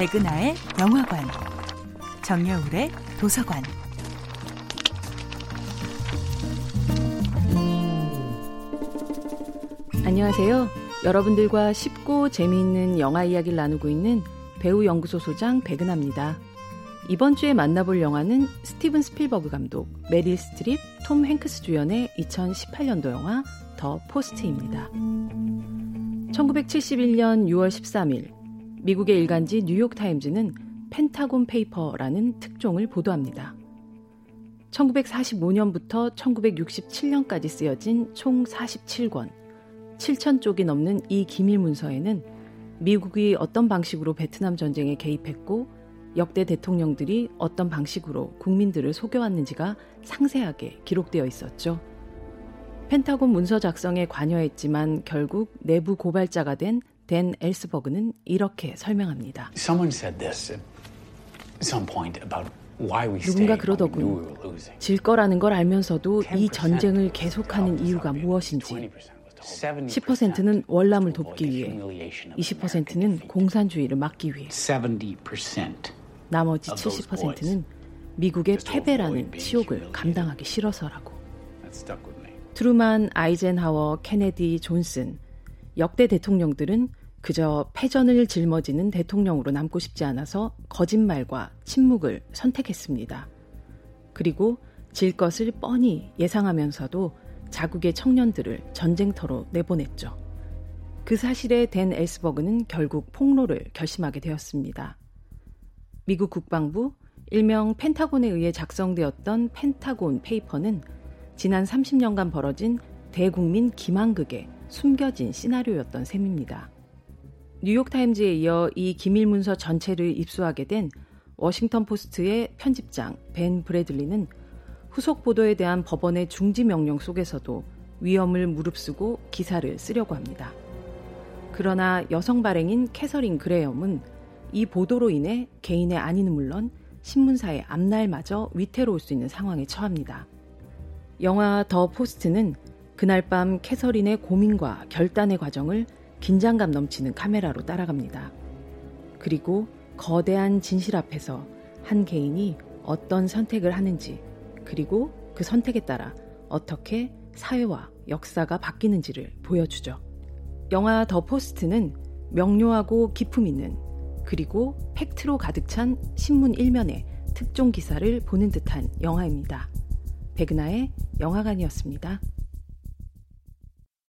백은하의 영화관, 정여울의 도서관. 안녕하세요. 여러분들과 쉽고 재미있는 영화 이야기를 나누고 있는 배우 연구소 소장 백은하입니다. 이번 주에 만나볼 영화는 스티븐 스필버그 감독, 메릴 스트립, 톰 행크스 주연의 2018년도 영화 The Post입니다. 1971년 6월 13일 미국의 일간지 뉴욕타임즈는 펜타곤 페이퍼라는 특종을 보도합니다. 1945년부터 1967년까지 쓰여진 총 47권, 7천 쪽이 넘는 이 기밀 문서에는 미국이 어떤 방식으로 베트남 전쟁에 개입했고 역대 대통령들이 어떤 방식으로 국민들을 속여왔는지가 상세하게 기록되어 있었죠. 펜타곤 문서 작성에 관여했지만 결국 내부 고발자가 된 댄 엘스버그는 이렇게 설명합니다. 누군가 그러더군. 질 거라는 걸 알면서도 이 전쟁을 계속하는 이유가 무엇인지. 10%는 월남을 돕기 위해, 20%는 공산주의를 막기 위해. 나머지 70%는 미국의 패배라는 치욕을 감당하기 싫어서라고. 트루만, 아이젠하워, 케네디, 존슨 역대 대통령들은 그저 패전을 짊어지는 대통령으로 남고 싶지 않아서 거짓말과 침묵을 선택했습니다. 그리고 질 것을 뻔히 예상하면서도 자국의 청년들을 전쟁터로 내보냈죠. 그 사실에 댄 엘스버그는 결국 폭로를 결심하게 되었습니다. 미국 국방부 일명 펜타곤에 의해 작성되었던 펜타곤 페이퍼는 지난 30년간 벌어진 대국민 기망극의 숨겨진 시나리오였던 셈입니다. 뉴욕타임즈에 이어 이 기밀 문서 전체를 입수하게 된 워싱턴 포스트의 편집장 벤 브래들리는 후속 보도에 대한 법원의 중지 명령 속에서도 위험을 무릅쓰고 기사를 쓰려고 합니다. 그러나 여성 발행인 캐서린 그레엄은 이 보도로 인해 개인의 안위는 물론 신문사의 앞날마저 위태로울 수 있는 상황에 처합니다. 영화 The Post는 그날 밤 캐서린의 고민과 결단의 과정을 긴장감 넘치는 카메라로 따라갑니다. 그리고 거대한 진실 앞에서 한 개인이 어떤 선택을 하는지, 그리고 그 선택에 따라 어떻게 사회와 역사가 바뀌는지를 보여주죠. 영화 더 포스트는 명료하고 기품 있는 그리고 팩트로 가득 찬 신문 일면의 특종 기사를 보는 듯한 영화입니다. 백은하의 영화관이었습니다.